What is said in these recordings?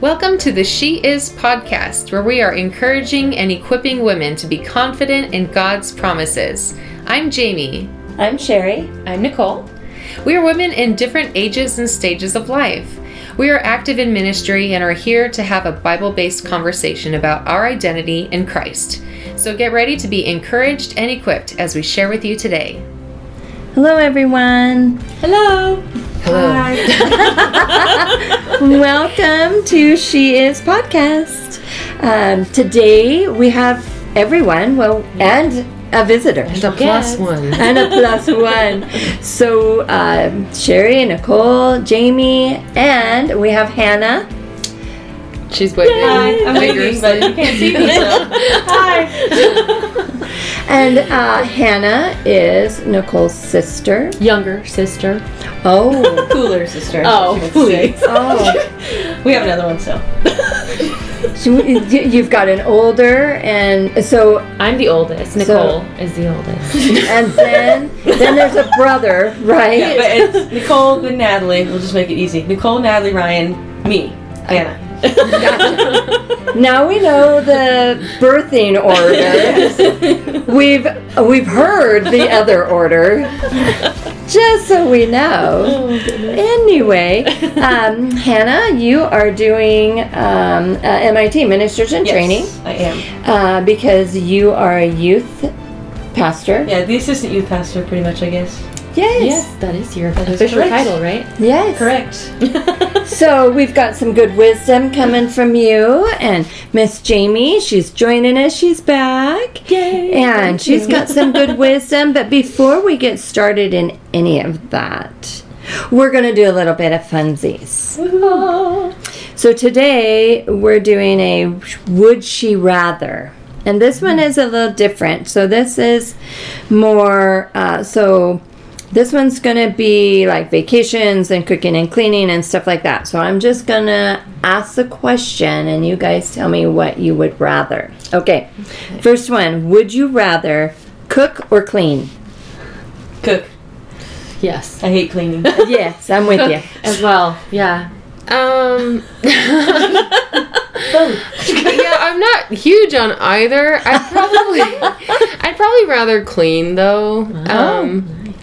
Welcome to the She Is podcast, where we are encouraging and equipping women to be confident in God's promises. I'm Jamie. I'm Sherry. I'm Nicole. We are women in different ages and stages of life. We are active in ministry and are here to have a Bible based conversation about our identity in Christ. So get ready to be encouraged and equipped as we share with you today. Hello, everyone. Hello. Hello. Welcome to She Is podcast. Um, today we have everyone, well, and a visitor. And a plus one. and a plus one. So, um, Sherry, Nicole, Jamie, and we have Hannah. She's waving. Hi. I'm waving, but you can't see me. So. Hi. And uh, Hannah is Nicole's sister. Younger sister. Oh. Cooler sister. Oh, please. oh. We have another one, so. So you- you've got an older, and so I'm the oldest. So- Nicole is the oldest. and then then there's a brother, right? Yeah, but it's Nicole, then Natalie. We'll just make it easy. Nicole, Natalie, Ryan, me, Hannah. Now we know the birthing order. we've we've heard the other order, just so we know. anyway, um, Hannah, you are doing um, uh, MIT Ministers in Yes, Training I am. uh, because you are a youth pastor. Yeah, the assistant youth pastor, pretty much, I guess. Yes. yes, that is your is official correct. title, right? Yes. Correct. So we've got some good wisdom coming from you, and Miss Jamie, she's joining us. She's back, Yay! and she's got some good wisdom. But before we get started in any of that, we're going to do a little bit of funsies. So today we're doing a would she rather. And this one is a little different. So this is more uh, so this one's gonna be like vacations and cooking and cleaning and stuff like that. So I'm just gonna ask the question and you guys tell me what you would rather. Okay. First one, would you rather cook or clean? Cook. Yes. I hate cleaning. yes, I'm with you. As well. Yeah. Um. yeah, I'm not huge on either. I'd probably, I'd probably rather clean though. Um,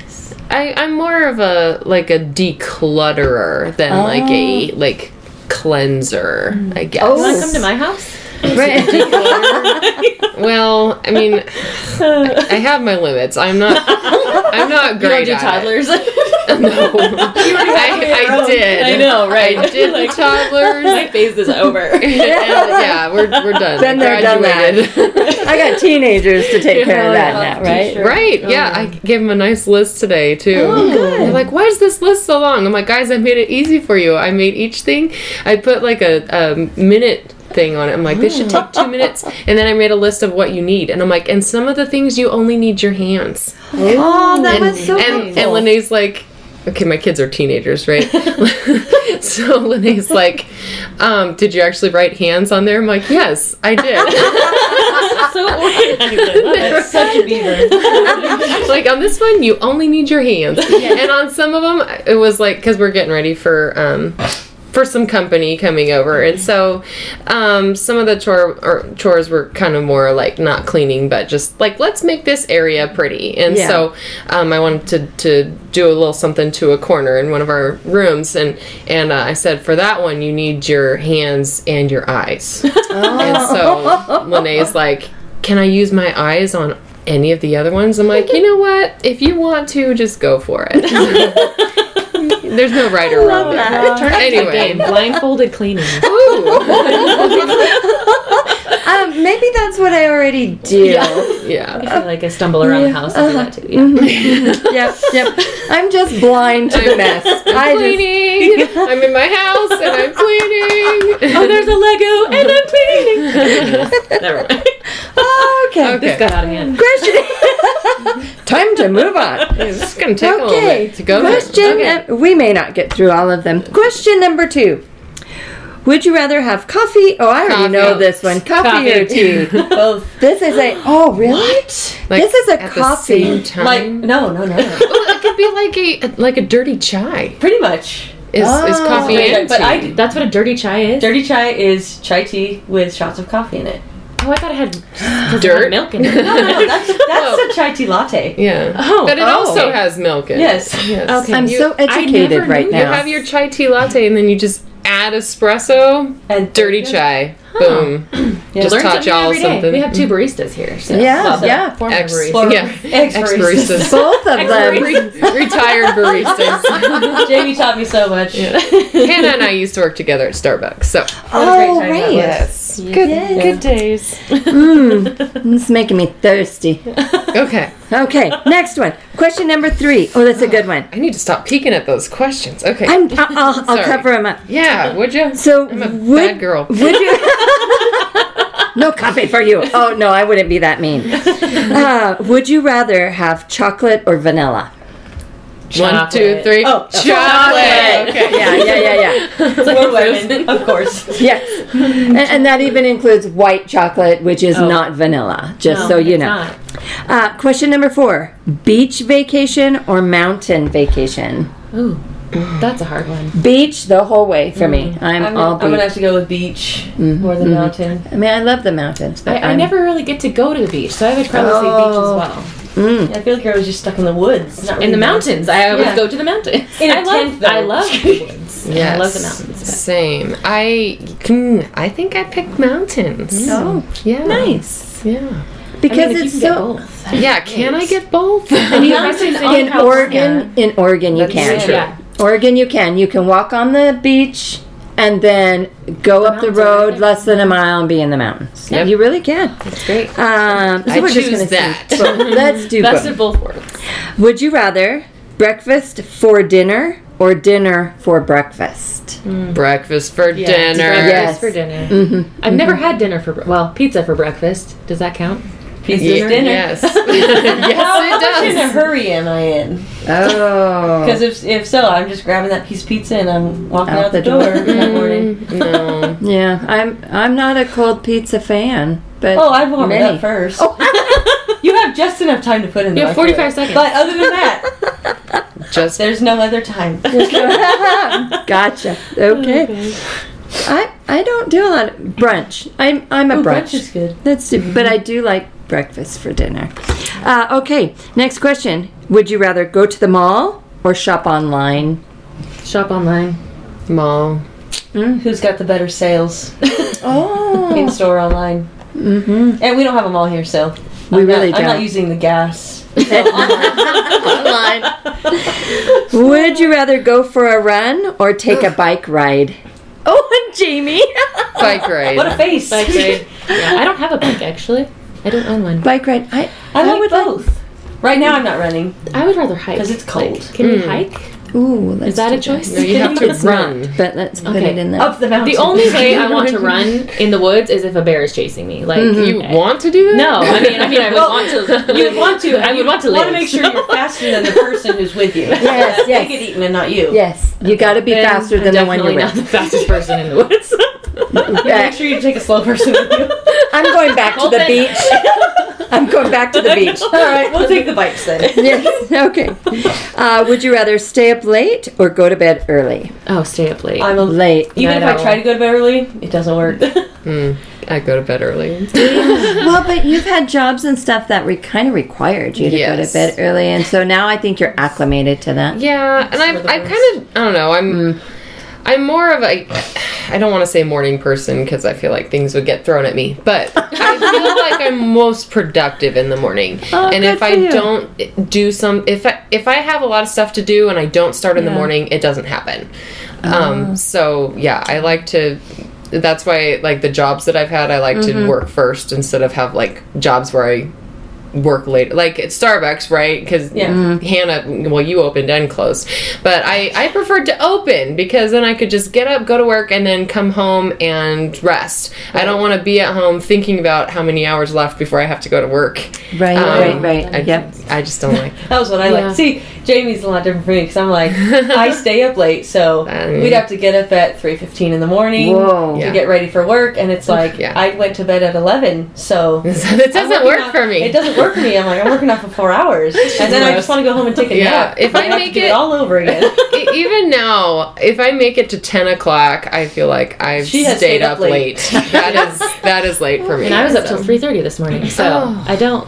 I, I'm more of a like a declutterer than like a oh. like cleanser. I oh. guess. Oh. You want to come to my house? Right. Well, I mean, I have my limits. I'm not. I'm not You don't great do at toddlers. It. No, I, I did. I know, right? I did the toddlers. my phase is over. and, yeah, we're, we're done. Then I they're done graduated. I got teenagers to take care of that now, right? sure. right? Yeah, oh. I gave them a nice list today too. Oh, good. They're like, "Why is this list so long?" I'm like, "Guys, I made it easy for you. I made each thing. I put like a, a minute." Thing on it. I'm like, this should take two minutes. And then I made a list of what you need. And I'm like, and some of the things you only need your hands. Oh, that and, was so and, helpful. and Lene's like, okay, my kids are teenagers, right? so Lene's like, um, did you actually write hands on there? I'm like, yes, I did. so organized. That's such a beaver. like on this one, you only need your hands. And on some of them, it was like, because we're getting ready for. Um, for some company coming over, and so um, some of the chore or chores were kind of more like not cleaning, but just like let's make this area pretty. And Yeah. so um, I wanted to, to do a little something to a corner in one of our rooms, and and uh, I said for that one you need your hands and your eyes. And so Lene's like, Can I use my eyes on any of the other ones? I'm like, You know what? If you want to, just go for it. There's no right or wrong. there. Turn it into a Anyway. game. Blindfolded cleaning. Um, maybe that's what I already do. yeah. I feel like I stumble around the house and do that too. Yeah. yep, yep. I'm just blind to the mess. I'm I just. I'm in my house and I'm cleaning. Oh, there's a Lego and I'm cleaning. Never mind. Okay. Okay. This got out of hand. Question. Time to move on. It's gonna take a little Okay. bit to go. Question. Okay. we may not get through all of them. Question number two. Would you rather have coffee? Oh, I already Coffee. know this one. Coffee, Coffee. or tea? Both. this is a. Oh, really? Like, this is a at coffee. The same time. Like, no, no, no. Well, it could be like a like a dirty chai. Pretty much. is, is Oh. coffee Wait, and but tea. I That's what a dirty chai is. Dirty chai is chai tea with shots of coffee in it. Oh, I thought it had just Dirt? milk in it. No, no, no, that's that's a chai tea latte. Yeah. Oh, but it oh. also has milk in Yes. it. Yes. Okay. I'm You- so I educated right knew You have your chai tea latte and then you just add espresso, And dirty chai. Boom. Yeah. Just Learn taught y'all something. We have two baristas here. So. Yeah, Well, yeah. former Ex- baristas. Yeah. ex Ex-baristas. Both of them. Re- retired baristas. Jamie taught me so much. Hannah and I used to work together at Starbucks. So What a great Oh, right. yes, good Yes. good days. Mm, it's making me thirsty. Okay, Okay, next one. Question number three. Oh, that's a good one. I need to stop peeking at those questions. Okay, I'm, I'll, I'll, I'll cover them up. yeah, would you? So, I'm a would, bad girl. Would you? no coffee for you. Oh no, I wouldn't be that mean. Uh, would you rather have chocolate or vanilla? One, two, Chocolate. three. Oh, chocolate. Okay. Yeah, yeah, yeah, yeah. We're women, of course. Yes, and, and that even includes white chocolate, which is Oh. not vanilla. Just No, so you it's know. not. Uh, question number four: Beach vacation or mountain vacation? Ooh, that's a hard one. Beach the whole way for me. Mm. I'm, I'm, all gonna, I'm gonna have to go with beach mm-hmm, more than mm-hmm. mountain. I mean, I love the mountains, but I, I never really get to go to the beach, so I would probably say beach Oh. as well. Mm. I feel like I was just stuck in the woods. not In the mountains, I always Yeah. go to the mountains. In a I love, tent, though. I love the woods. Yes. I love the mountains. but- Same. I can. I think I picked mountains. Oh, Yeah. nice. Yeah. Because I mean, it's you can get so. both. Yeah. Can I get both? And you Mountains in Oregon, in Oregon, you That's can. true. Yeah. Oregon, you can. You can walk on the beach and then go up the mountains right road less than a mile and be in the mountains. Yep. You really can. That's great. Um, so I we're just choose gonna see. that. So let's do Best both. of both worlds. Would you rather breakfast for dinner or dinner for breakfast? Breakfast for Yeah, dinner. Breakfast Yes. for dinner. Mm-hmm. I've never had dinner for well pizza for breakfast. Does that count? Pizza Ye- dinner. Yes. How, how yes, much in it a does. hurry am I in? Oh. Because if, if so, I'm just grabbing that piece of pizza and I'm walking Out out, the the, door, door. that morning. Mm, no. Yeah, I'm I'm not a cold pizza fan, but Oh, I'd warm it up first. Oh. you have just enough time to put in the You have microwave. 45 seconds. But other than that, Just there's no other time. gotcha. Okay. I I don't do a lot of brunch. I'm I'm a Ooh, brunch. brunch is good. That's do, but I do like breakfast for dinner. Uh, okay, next question. Would you rather go to the mall or shop online? Shop online. mall. Who's got the better sales? Oh, In store, online. mm-hmm. And we don't have them all here, so We I'm really not, I'm don't. using the gas. So online. Would you rather go for a run or take a bike ride? Oh, Jamie. Bike ride. What a face! Bike ride. Yeah, I don't have a bike actually. I don't own one. bike ride. I I like would both. Right now, I'm not running. I would rather hike because it's cold. Like, can we Mm. hike? Ooh, let's Is that do a choice? No, you have to It's run. not, but let's put Okay. it in there. Up the mountain. The only way I want to run in the woods is if a bear is chasing me. Like You I- want to do that? No, I mean, I mean, I would Well, want to. You would want to. I would want to Want to make sure you're faster than the person who's with you. Yes, They yes. get eaten and not you. Yes, you got to be Then faster I'm than the one you're with. not with. the fastest person in the woods. Make sure you take a slow person with you. I'm going back to the beach. I'm going back to the beach. All right, we'll take the bikes then. Yes. Okay. Uh, would you rather stay up late or go to bed early? oh, stay up late. I'm a, Late. even if I I know. try to go to bed early, it doesn't work. Hmm. I go to bed early. well, but you've had jobs and stuff that re- kind of required you to go to bed early, and so now I think you're acclimated to that. Yeah, and I've, I worst. kind of, I don't know, I'm, I'm more of a, I don't want to say morning person because I feel like things would get thrown at me, but I feel like I'm most productive in the morning. Oh, and if I you. don't do some, if I, if I have a lot of stuff to do and I don't start in the morning, it doesn't happen. Oh. Um, so yeah, I like to. That's why, like the jobs that I've had, I like Mm-hmm. to work first instead of have like jobs where I work late like at starbucks right because Yeah. Mm-hmm. hannah well you opened and closed but i i preferred to open because then i could just get up go to work and then come home and rest i don't want to be at home thinking about how many hours left before i have to go to work Right, Um, right, right. I, yep. I just don't like That was what I Yeah. like. See, Jamie's a lot different for me because I'm like I stay up late, so Um, we'd have to get up at three fifteen in the morning Whoa. to Yeah. get ready for work, and it's like Yeah. I went to bed at eleven, so it doesn't work on- for me. It doesn't work for me. I'm like I'm working out for four hours, and then I just want to go home and take a Yeah, nap. if I I have make to do it- it all over again. Even now, if I make it to ten o'clock, I feel like I've She has stayed up late. that is that is late for me. And I was up so. till three thirty this morning, so Oh. I don't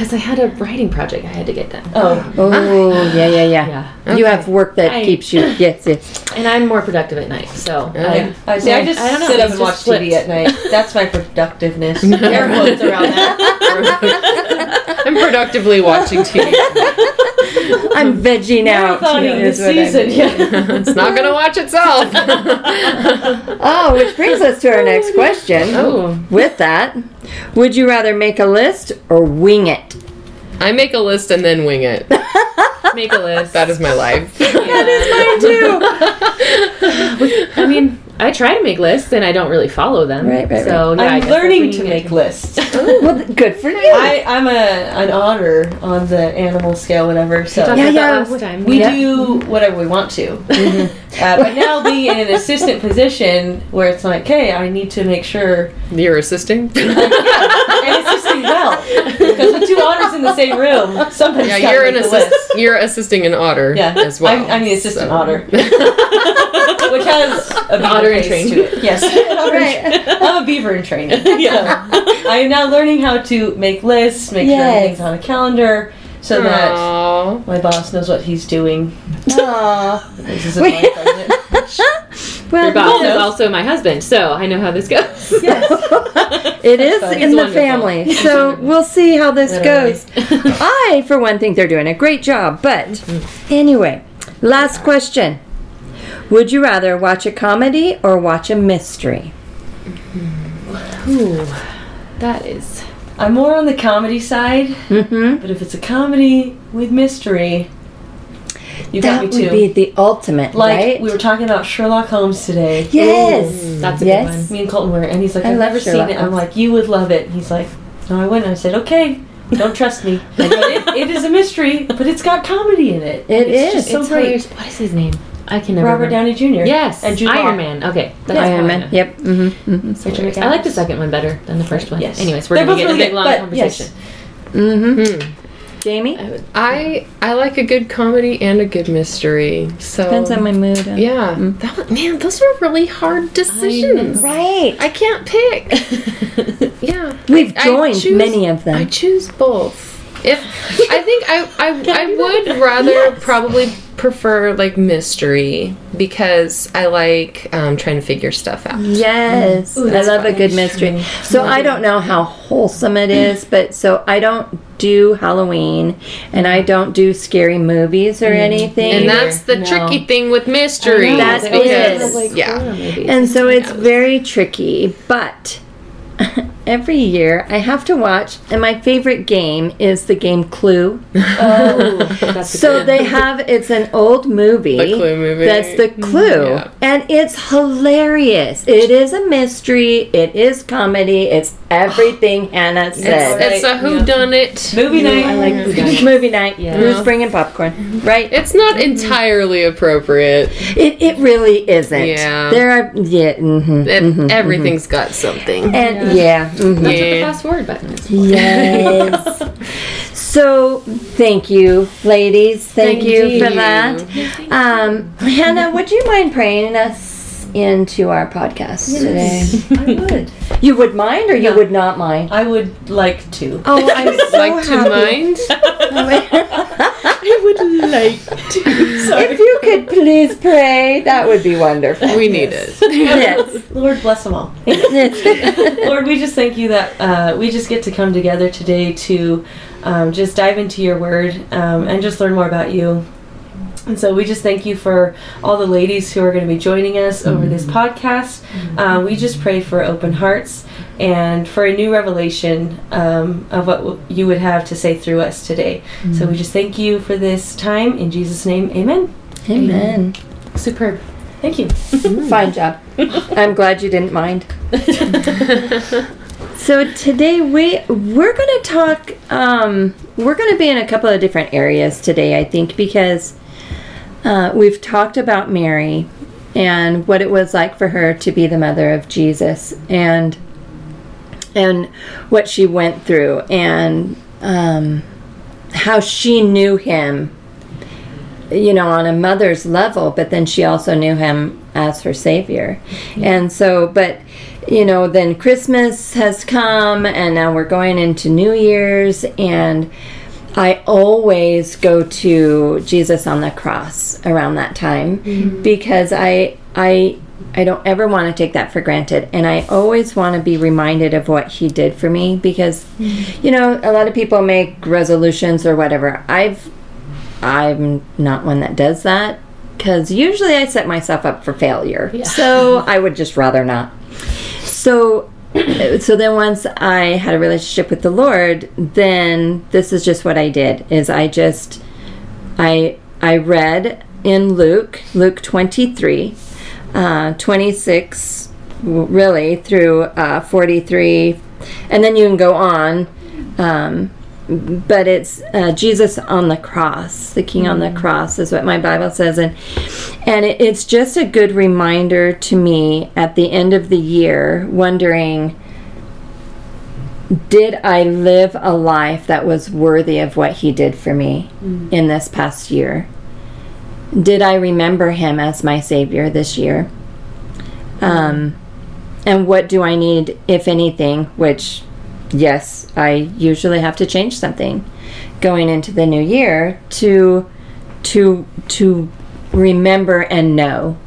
because I had a writing project I had to get done. Oh, ah. Oh, yeah, yeah, yeah. Yeah, You have work that I- keeps you. Yes, yes. and I'm more productive at night. So Yeah. I, I see. I just I don't know, sit up and watch just TV at night. That's my productiveness. Air quotes around that. I'm productively watching TV. I'm vegging out. Marathoning is this what I season. Yeah. it's not gonna watch itself. Oh, which brings us to our next oh, question. oh, With that, would you rather make a list or wing it? I make a list and then wing it. make a list. That is my life. That is mine too. I mean, I try to make lists and I don't really follow them. Right, right, So yeah, I I'm learning to make lists. well, good for you. I, I'm a an otter on the animal scale, whatever. So Yeah, yeah. last time. we Yeah. do whatever we want to. uh, but now being in an assistant position where it's like, hey, I need to make sure You're assisting. and assisting well because with two otters in the same room, somebody's Yeah, you're to an the assist- list. You're assisting an otter Yeah, as well. I'm, I'm the assistant so. otter, which has a beaver Otter in training. it. Yes, an Right. I'm a beaver in training. yeah, I am now learning how to make lists, make sure everything's on a calendar, so that my boss knows what he's doing. Aw. This is a vice president. Well, Your boss is also my husband, so I know how this goes. Yes, it is That's in the wonderful. family. So we'll see how this Literally. goes. I, for one, think they're doing a great job. But mm. anyway, last question. Would you rather watch a comedy or watch a mystery? Ooh, that is. I'm more on the comedy side, Mm-hmm. but if it's a comedy with mystery, you got That me would be the ultimate, like right? we were talking about Sherlock Holmes today. yes. That's a Yes. good one. Me and Colton were, and he's like, I I've never Sherlock seen it. I'm like, you would love it. He's like, no, I wouldn't. I said, okay, don't trust me. But it, it is a mystery, but it's got comedy in it. It it's is. Just so It's great. hilarious. What is his name? I can never Robert remember. Downey Jr. Yes, and Jude Iron Law. Man. Okay, that's Iron Man. Yep. Mm-hmm. Mm-hmm. Rachel I like the second one better than the first one. Yes. Anyways, we're They're gonna get in a really big good, long but conversation. Mm-hmm. Hmm. Jamie? I I like a good comedy and a good mystery. So Depends on my mood. Yeah, that man, those were really hard decisions. Right. I can't pick. yeah, We've I joined choose- many of them. I choose both. If I think I I, I would rather probably prefer like mystery because I like um, trying to figure stuff out. Yes, Ooh, I that's love a good mystery. true. So I don't know how wholesome it is, but so I don't do Halloween and I don't do scary movies or anything. And that's the No. tricky thing with mystery. That is, They always like, Yeah. And so it's very tricky, but every year I have to watch, and my favorite game is the game Clue. Oh, That's a So good they one. have it's an old movie. The Clue movie. That's the mm-hmm. clue. Yeah. And it's hilarious. It is a mystery, it is comedy, it's everything Hannah said. It's a who done it. movie night. I like Who Done It's It. movie night. Yeah. Who's bringing popcorn? Mm-hmm. Right? It's not mm-hmm. entirely appropriate. It, it really isn't. Yeah. There are yeah. hmm It, everything's got something. And yeah. Mhm. That's what the fast forward button is. for. Yes. so thank you, ladies. Thank, Thank you, for you. that. Um, Hannah, would you mind praying us into our podcast today? I would. You would mind, or you No. would not mind? I would like to. Oh, I would so like to mind? I would like to. If you could please pray, that would be wonderful. We need it. yes. Lord bless them all. Lord, we just thank you that uh, we just get to come together today to um, just dive into your word um, and just learn more about you. And so we just thank you for all the ladies who are going to be joining us over this podcast. Uh, we just pray for open hearts and for a new revelation um, of what w- you would have to say through us today. So we just thank you for this time. In Jesus' name, amen. Amen. Superb. Thank you. Fine job. I'm glad you didn't mind. So today we we're going to talk um, we're going to be in a couple of different areas today, I think, because uh, we've talked about Mary and what it was like for her to be the mother of Jesus and and what she went through and um, how she knew him you know on a mother's level but then she also knew him as her savior. And so but you know then christmas has come and now we're going into new year's and i always go to jesus on the cross around that time mm-hmm. because i i i don't ever want to take that for granted. And i always want to be reminded of what he did for me because mm-hmm. you know a lot of people make resolutions or whatever. I've I'm not one that does that because usually I set myself up for failure. So I would just rather not. So so then once I had a relationship with the Lord, then this is just what I did is I just I I read in Luke, Luke 23, uh, 26 really through uh, 43 and then you can go on um, but it's uh, Jesus on the cross, the King on the cross, is what my Bible says, and and it, it's just a good reminder to me at the end of the year, wondering, did I live a life that was worthy of what He did for me in this past year? Did I remember Him as my Savior this year? Um, and what do I need, if anything, which yes, I usually have to change something going into the new year to to to remember and know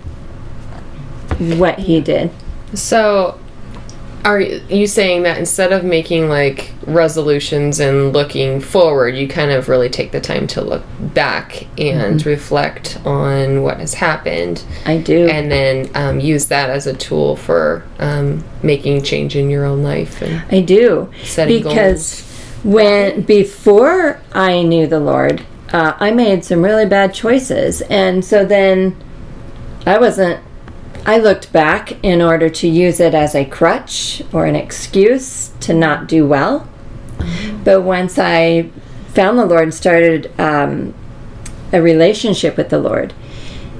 what he did. So, are you saying that instead of making like resolutions and looking forward, you kind of really take the time to look back and reflect on what has happened, I do. and then um, use that as a tool for um, making change in your own life and I do. setting because goals? when before I knew the Lord, uh, I made some really bad choices, and so then I wasn't. I looked back in order to use it as a crutch or an excuse to not do well. But once I found the Lord and started um, a relationship with the Lord,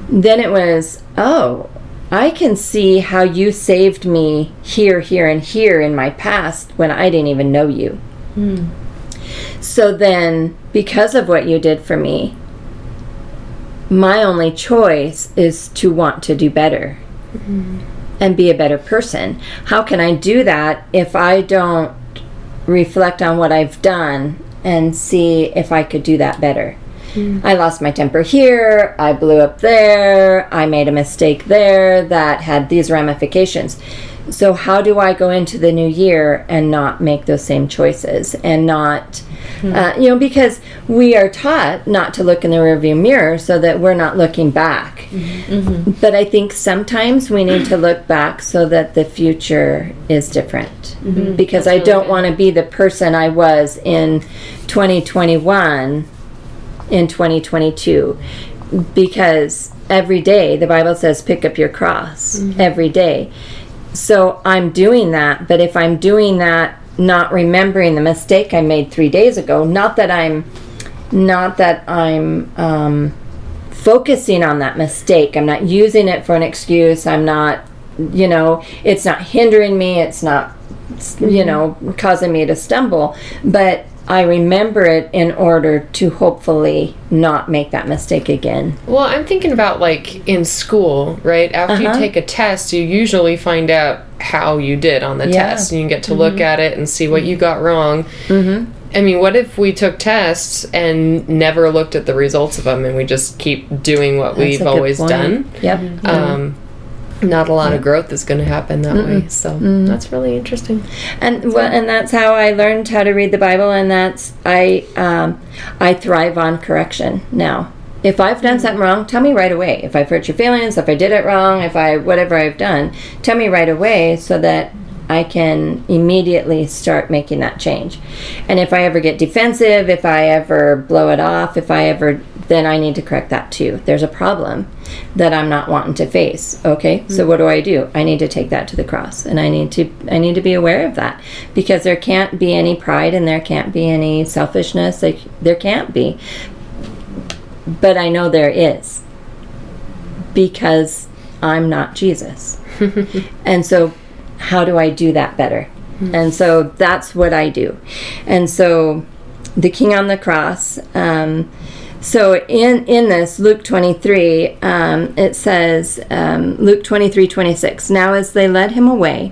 then it was, oh, I can see how you saved me here, here, and here in my past when I didn't even know you. So then, because of what you did for me, my only choice is to want to do better and be a better person. How can I do that if I don't reflect on what I've done and see if I could do that better? I lost my temper here, I blew up there, I made a mistake there that had these ramifications. So, how do I go into the new year and not make those same choices and not, hmm. uh, you know, because we are taught not to look in the rearview mirror so that we're not looking back. Mm-hmm. Mm-hmm. But I think sometimes we need to look back so that the future is different. Mm-hmm. Because I don't want to be the person I was in 2021 in 2022 because every day the bible says pick up your cross every day. So i'm doing that but if i'm doing that not remembering the mistake i made three days ago not that i'm not that i'm um, focusing on that mistake. I'm not using it for an excuse. I'm not you know it's not hindering me. It's not you know causing me to stumble. But i remember it in order to hopefully not make that mistake again Well, I'm thinking about like in school, right? After you Uh-huh. take a test, you usually find out how you did on the Yeah. test, and you get to look at it and see what you got wrong. mm-hmm. I mean, what if we took tests and never looked at the results of them, and we just keep doing what That's we've always point. done? yep Um, not a lot of growth is going to happen that way. So that's really interesting. and well, and that's how I learned how to read the Bible, and that's I um, I thrive on correction now. If I've done something wrong, tell me right away. If I've hurt your feelings, if I did it wrong, if I whatever I've done, tell me right away so that I can immediately start making that change. And if I ever get defensive, if I ever blow it off, if I ever then I need to correct that too. There's a problem that I'm not wanting to face. Okay, so what do I do? I need to take that to the cross, and I need to I need to be aware of that because there can't be any pride and there can't be any selfishness. Like there can't be, but I know there is because I'm not Jesus, and so how do I do that better? And so that's what I do, and so the King on the cross. Um, so in in this Luke 23, um, it says um, Luke 23 26. Now as they led him away,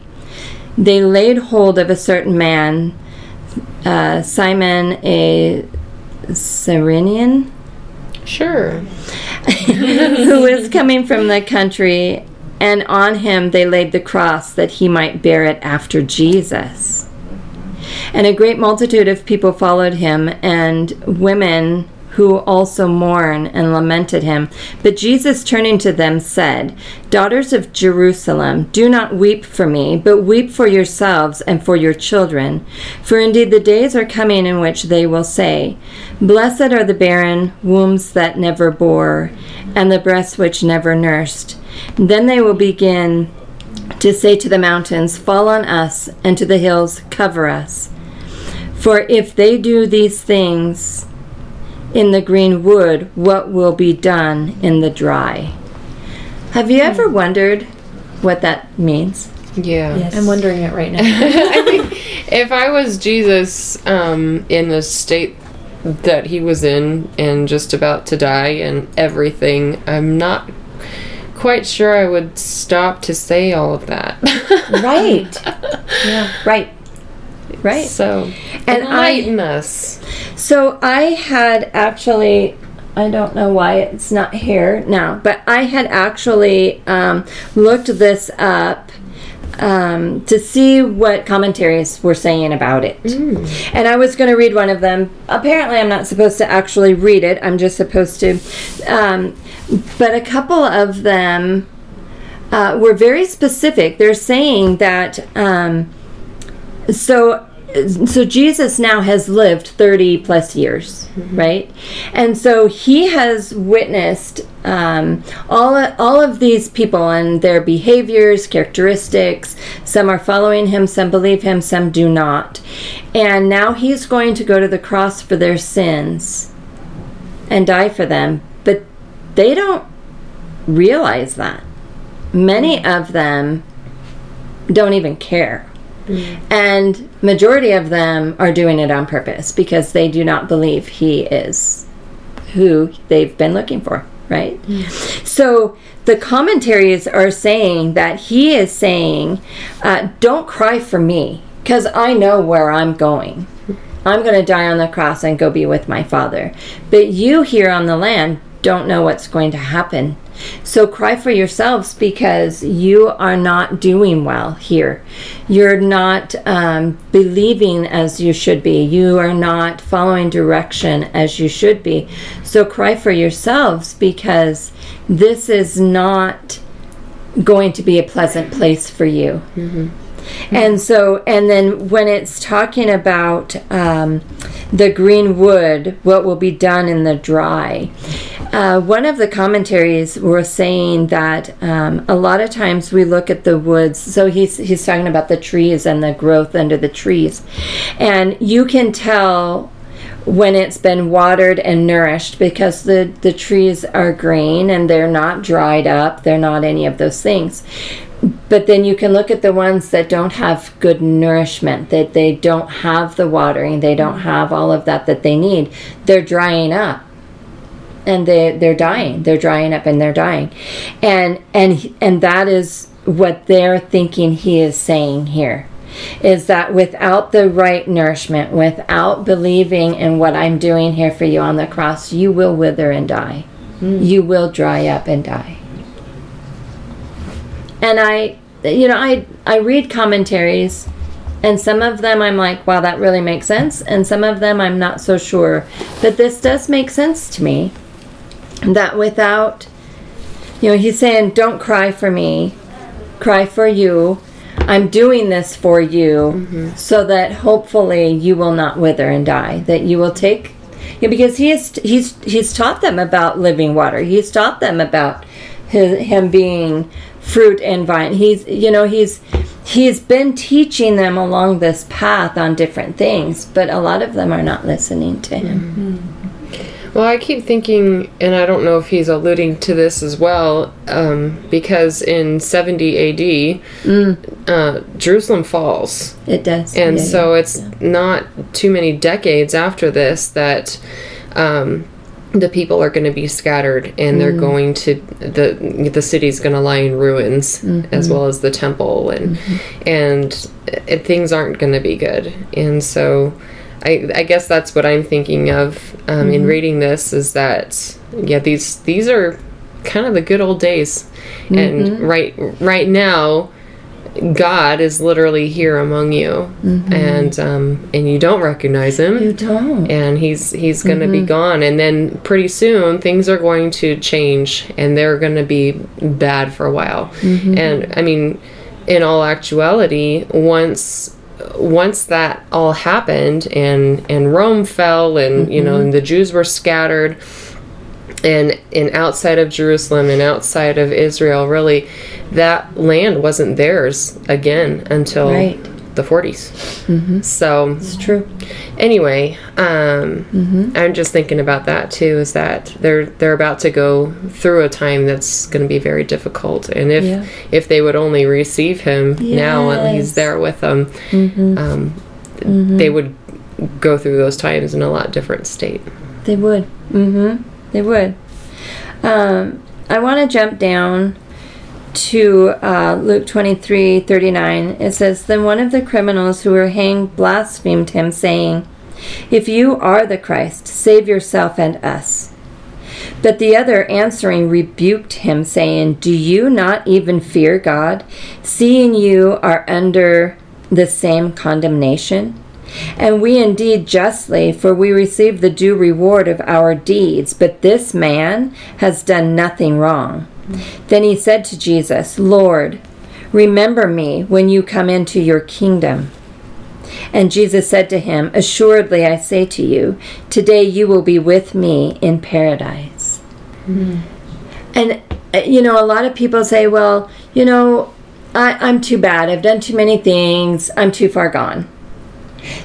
they laid hold of a certain man, uh, Simon a Cyrenian, Sure. who was coming from the country, and on him they laid the cross that he might bear it after Jesus. And a great multitude of people followed him, and women who also mourned and lamented him. But Jesus, turning to them, said, Daughters of Jerusalem, do not weep for me, but weep for yourselves and for your children. For indeed the days are coming in which they will say, Blessed are the barren wombs that never bore, and the breasts which never nursed. Then they will begin to say to the mountains, Fall on us, and to the hills, Cover us. For if they do these things in the green wood, what will be done in the dry? Have you ever wondered what that means? Yeah. I'm wondering it right now. I think if I was Jesus um, in the state that he was in and just about to die and everything, I'm not quite sure I would stop to say all of that. Right. yeah. Right. Right. So, And I- enlighten us. So I had actually, I don't know why it's not here now, but I had actually um, looked this up um, to see what commentaries were saying about it. And I was going to read one of them. Apparently, I'm not supposed to actually read it, I'm just supposed to. Um, but a couple of them uh, were very specific. They're saying that. Um, so so Jesus now has lived 30 plus years, right? And so he has witnessed um, all, all of these people and their behaviors, characteristics. Some are following him, some believe him, some do not. And now he's going to go to the cross for their sins and die for them. But they don't realize that. Many of them don't even care and majority of them are doing it on purpose because they do not believe he is who they've been looking for right? So the commentaries are saying that he is saying uh, don't cry for me because i know where i'm going. I'm going to die on the cross and go be with my father. But you here on the land don't know what's going to happen so cry for yourselves because you are not doing well here. You're not um, believing as you should be. You are not following direction as you should be. So cry for yourselves because this is not going to be a pleasant place for you. And so, and then when it's talking about um, the green wood, what will be done in the dry, uh, one of the commentaries was saying that um, a lot of times we look at the woods. So he's he's talking about the trees and the growth under the trees, and you can tell when it's been watered and nourished because the the trees are green and they're not dried up. They're not any of those things but then you can look at the ones that don't have good nourishment that they don't have the watering they don't have all of that that they need they're drying up and they they're dying. They're drying up and they're dying. And and and that is what they're thinking he is saying here is that without the right nourishment without believing in what i'm doing here for you on the cross you will wither and die. Hmm. You will dry up and die. And I, you know, I I read commentaries, and some of them I'm like, wow, that really makes sense, and some of them I'm not so sure. But this does make sense to me. That without, you know, he's saying, don't cry for me, cry for you. I'm doing this for you, mm-hmm. so that hopefully you will not wither and die. That you will take Yeah, because he is, he's he's taught them about living water. He's taught them about his, him being fruit and vine. He's you know he's he's been teaching them along this path on different things, but a lot of them are not listening to him. Mm-hmm. Well, I keep thinking, and I don't know if he's alluding to this as well, um, because in 70 AD, uh, Jerusalem falls. It does, And Yeah, so yeah. it's not too many decades after this that um, the people are going to be scattered and they're going to the the city's going to lie in ruins as well as the temple and and uh, things aren't going to be good. And so I, I guess that's what I'm thinking of um, in mm-hmm. reading this is that yeah these these are kind of the good old days. And mm-hmm. right right now God is literally here among you, mm-hmm. and um, and you don't recognize him, you don't. and he's he's going to be gone, and then pretty soon things are going to change, and they're going to be bad for a while. And I mean, in all actuality, once once that all happened, and and Rome fell, and you know, mm-hmm. and the Jews were scattered and and outside of Jerusalem and outside of Israel, really, that land wasn't theirs again until Right. The 40s. So It's true. anyway, um, Mm-hmm. I'm just thinking about that too. Is that they're they're about to go through a time that's going to be very difficult, and if Yeah. if they would only receive him now while he's there with them, Mm-hmm. um, they would go through those times in a lot different state. They would. Mm-hmm. They would. Um, I want to jump down to uh, Luke 23 39. It says, Then one of the criminals who were hanged blasphemed him, saying, If you are the Christ, save yourself and us. But the other answering rebuked him, saying, Do you not even fear God, seeing you are under the same condemnation? And we indeed justly, for we receive the due reward of our deeds, but this man has done nothing wrong. Then he said to Jesus, Lord, remember me when you come into your kingdom. And Jesus said to him, Assuredly I say to you, today you will be with me in paradise. And, uh, you know, a lot of people say, well, you know, I, I'm too bad. I've done too many things. I'm too far gone.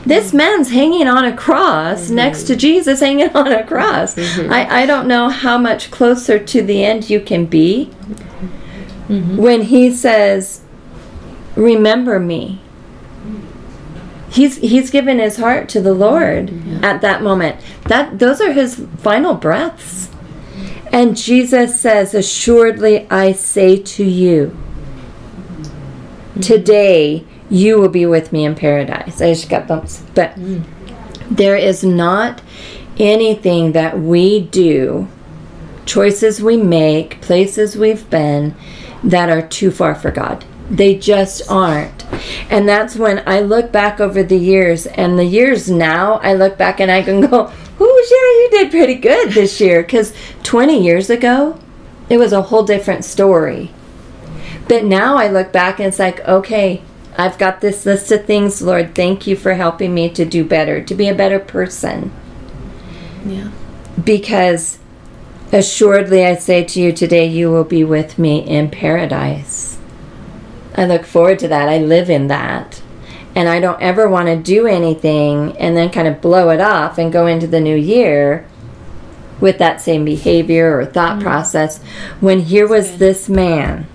This mm-hmm. man's hanging on a cross mm-hmm. next to Jesus hanging on a cross. Mm-hmm. I, I don't know how much closer to the end you can be when he says, Remember me. He's he's given his heart to the Lord at that moment. That those are his final breaths. And Jesus says, Assuredly I say to you, today you will be with me in paradise. I just got bumps. But there is not anything that we do, choices we make, places we've been, that are too far for God. They just aren't. And that's when I look back over the years, and the years now, I look back and I can go, Oh, Sherry, you did pretty good this year. Because 20 years ago, it was a whole different story. But now I look back and it's like, okay, I've got this list of things, Lord. Thank you for helping me to do better, to be a better person. Yeah. Because assuredly I say to you today, you will be with me in paradise. I look forward to that. I live in that. And I don't ever want to do anything and then kind of blow it off and go into the new year with that same behavior or thought mm. process when here was this man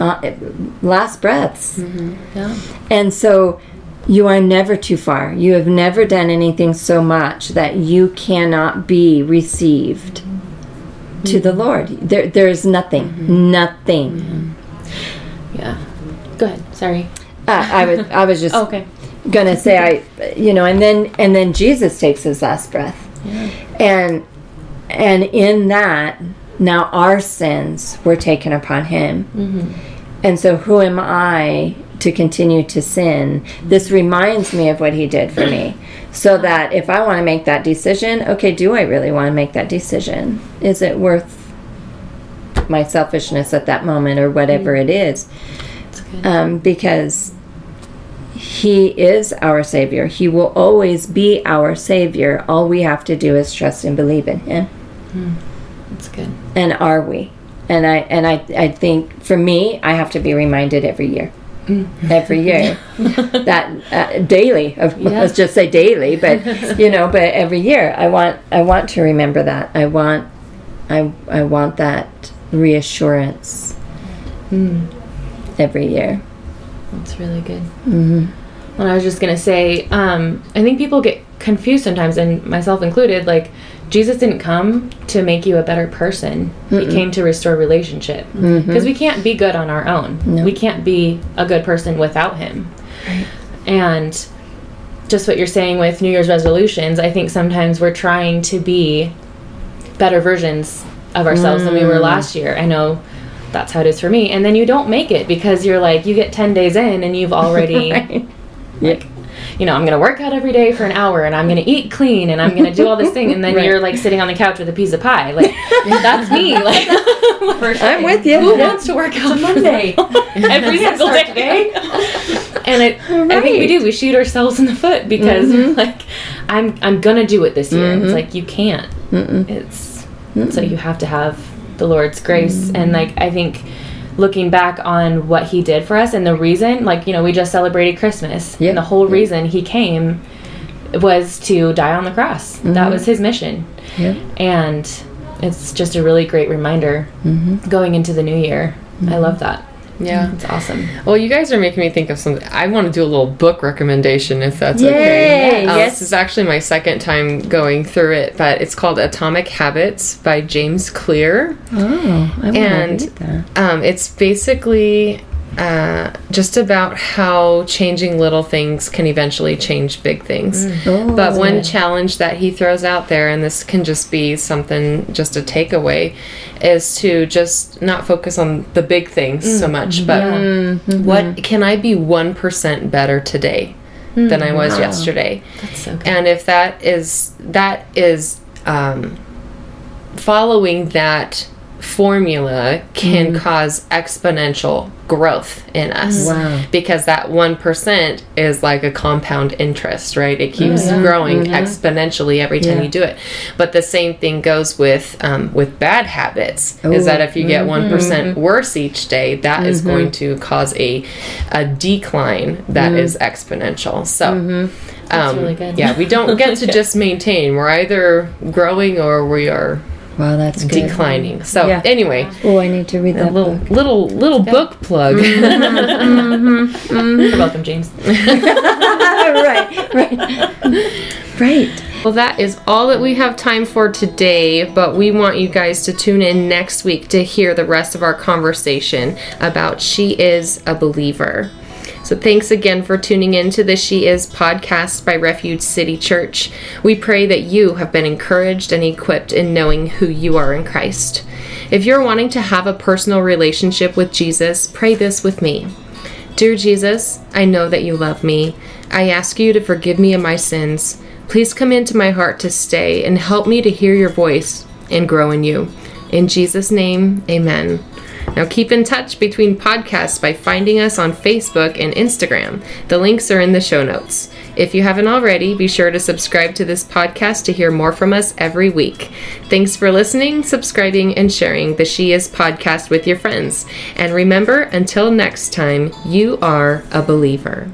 Uh, last breaths mm-hmm. Yeah. and so you are never too far. You have never done anything so much that you cannot be received to mm-hmm. the Lord. There, there is nothing, mm-hmm. nothing. Yeah. Go ahead. Sorry. Uh, I was, I was just Okay. gonna say, I, you know, and then and then Jesus takes his last breath, and and in that now our sins were taken upon him, mm-hmm. and so who am I to continue to sin? This reminds me of what he did for me, so that if I want to make that decision, okay, do I really want to make that decision? Is it worth my selfishness at that moment or whatever mm. it is? Um, because He is our Savior. He will always be our Savior. All we have to do is trust and believe in Him. Hmm. That's good. And are we? And I and I I think for me, I have to be reminded every year. Every year, that uh, daily. Of, Let's just say daily, but you know, but every year, I want I want to remember that. I want I I want that reassurance every year. That's really good. Mm-hmm. And I was just gonna say, um, I think people get confused sometimes, and myself included. Like, Jesus didn't come to make you a better person. He came to restore relationship. Mm-hmm. Because we can't be good on our own. We can't be a good person without Him. And just what you're saying with New Year's resolutions, I think sometimes we're trying to be better versions of ourselves than we were mm. last year. I know that's how it is for me. And then you don't make it because you're like, you get 10 days in and you've already, Right. like, you know, I'm going to work out every day for an hour and I'm going to eat clean and I'm going to do all this thing. And then Right. you're like sitting on the couch with a piece of pie. Like, that's me. Like, I'm with you. who wants to work out Monday. every single Start day? and it, I think we do. We shoot ourselves in the foot because we're like, I'm, I'm going to do it this year. It's mm-hmm. like, you can't. It's so you have to have the Lord's grace and mm-hmm. like I think looking back on what he did for us. And the reason like you know we just celebrated Christmas. Yeah. and the whole reason he came was to die on the cross. That was mm-hmm. his mission. Yeah. and it's just a really great reminder mm-hmm. going into the new year. I mm-hmm. love that Yeah. it's awesome Well, you guys are making me think of something. I want to do a little book recommendation if that's Yay, okay. Um, yes. This is actually my second time going through it, but it's called Atomic Habits by James Clear. Oh, I want And- to read that. Um, it's basically uh, just about how changing little things can eventually change big things. Oh, But one challenge that he throws out there, and this can just be something, just a takeaway, is to just not focus on the big things so much, but what can I be 1% better today than I was yesterday? that's so good. And if that is, that is, um, following that formula can cause exponential growth in us. Wow. because that 1% is like a compound interest right? It keeps growing exponentially every time Yeah. you do it. But the same thing goes with um, with bad habits is that if you get one worse each day that is going to cause a a decline that is exponential. So um, really yeah we don't get to just maintain. We're either growing or we are Wow, that's good. declining so Yeah. anyway Oh, I need to read that little book. little little book plug you're mm-hmm, mm-hmm, mm-hmm. welcome James right, right, right. Well, that is all that we have time for today, but we want you guys to tune in next week to hear the rest of our conversation about She is a Believer. So, thanks again for tuning in to the She Is podcast by Refuge City Church. We pray that you have been encouraged and equipped in knowing who you are in Christ. If you're wanting to have a personal relationship with Jesus, pray this with me. Dear Jesus, I know that you love me. I ask you to forgive me of my sins. Please come into my heart to stay and help me to hear your voice and grow in you. In Jesus' name, amen. Now keep in touch between podcasts by finding us on Facebook and Instagram. The links are in the show notes. If you haven't already, be sure to subscribe to this podcast to hear more from us every week. Thanks for listening, subscribing, and sharing the She Is podcast with your friends. And remember, until next time, you are a believer.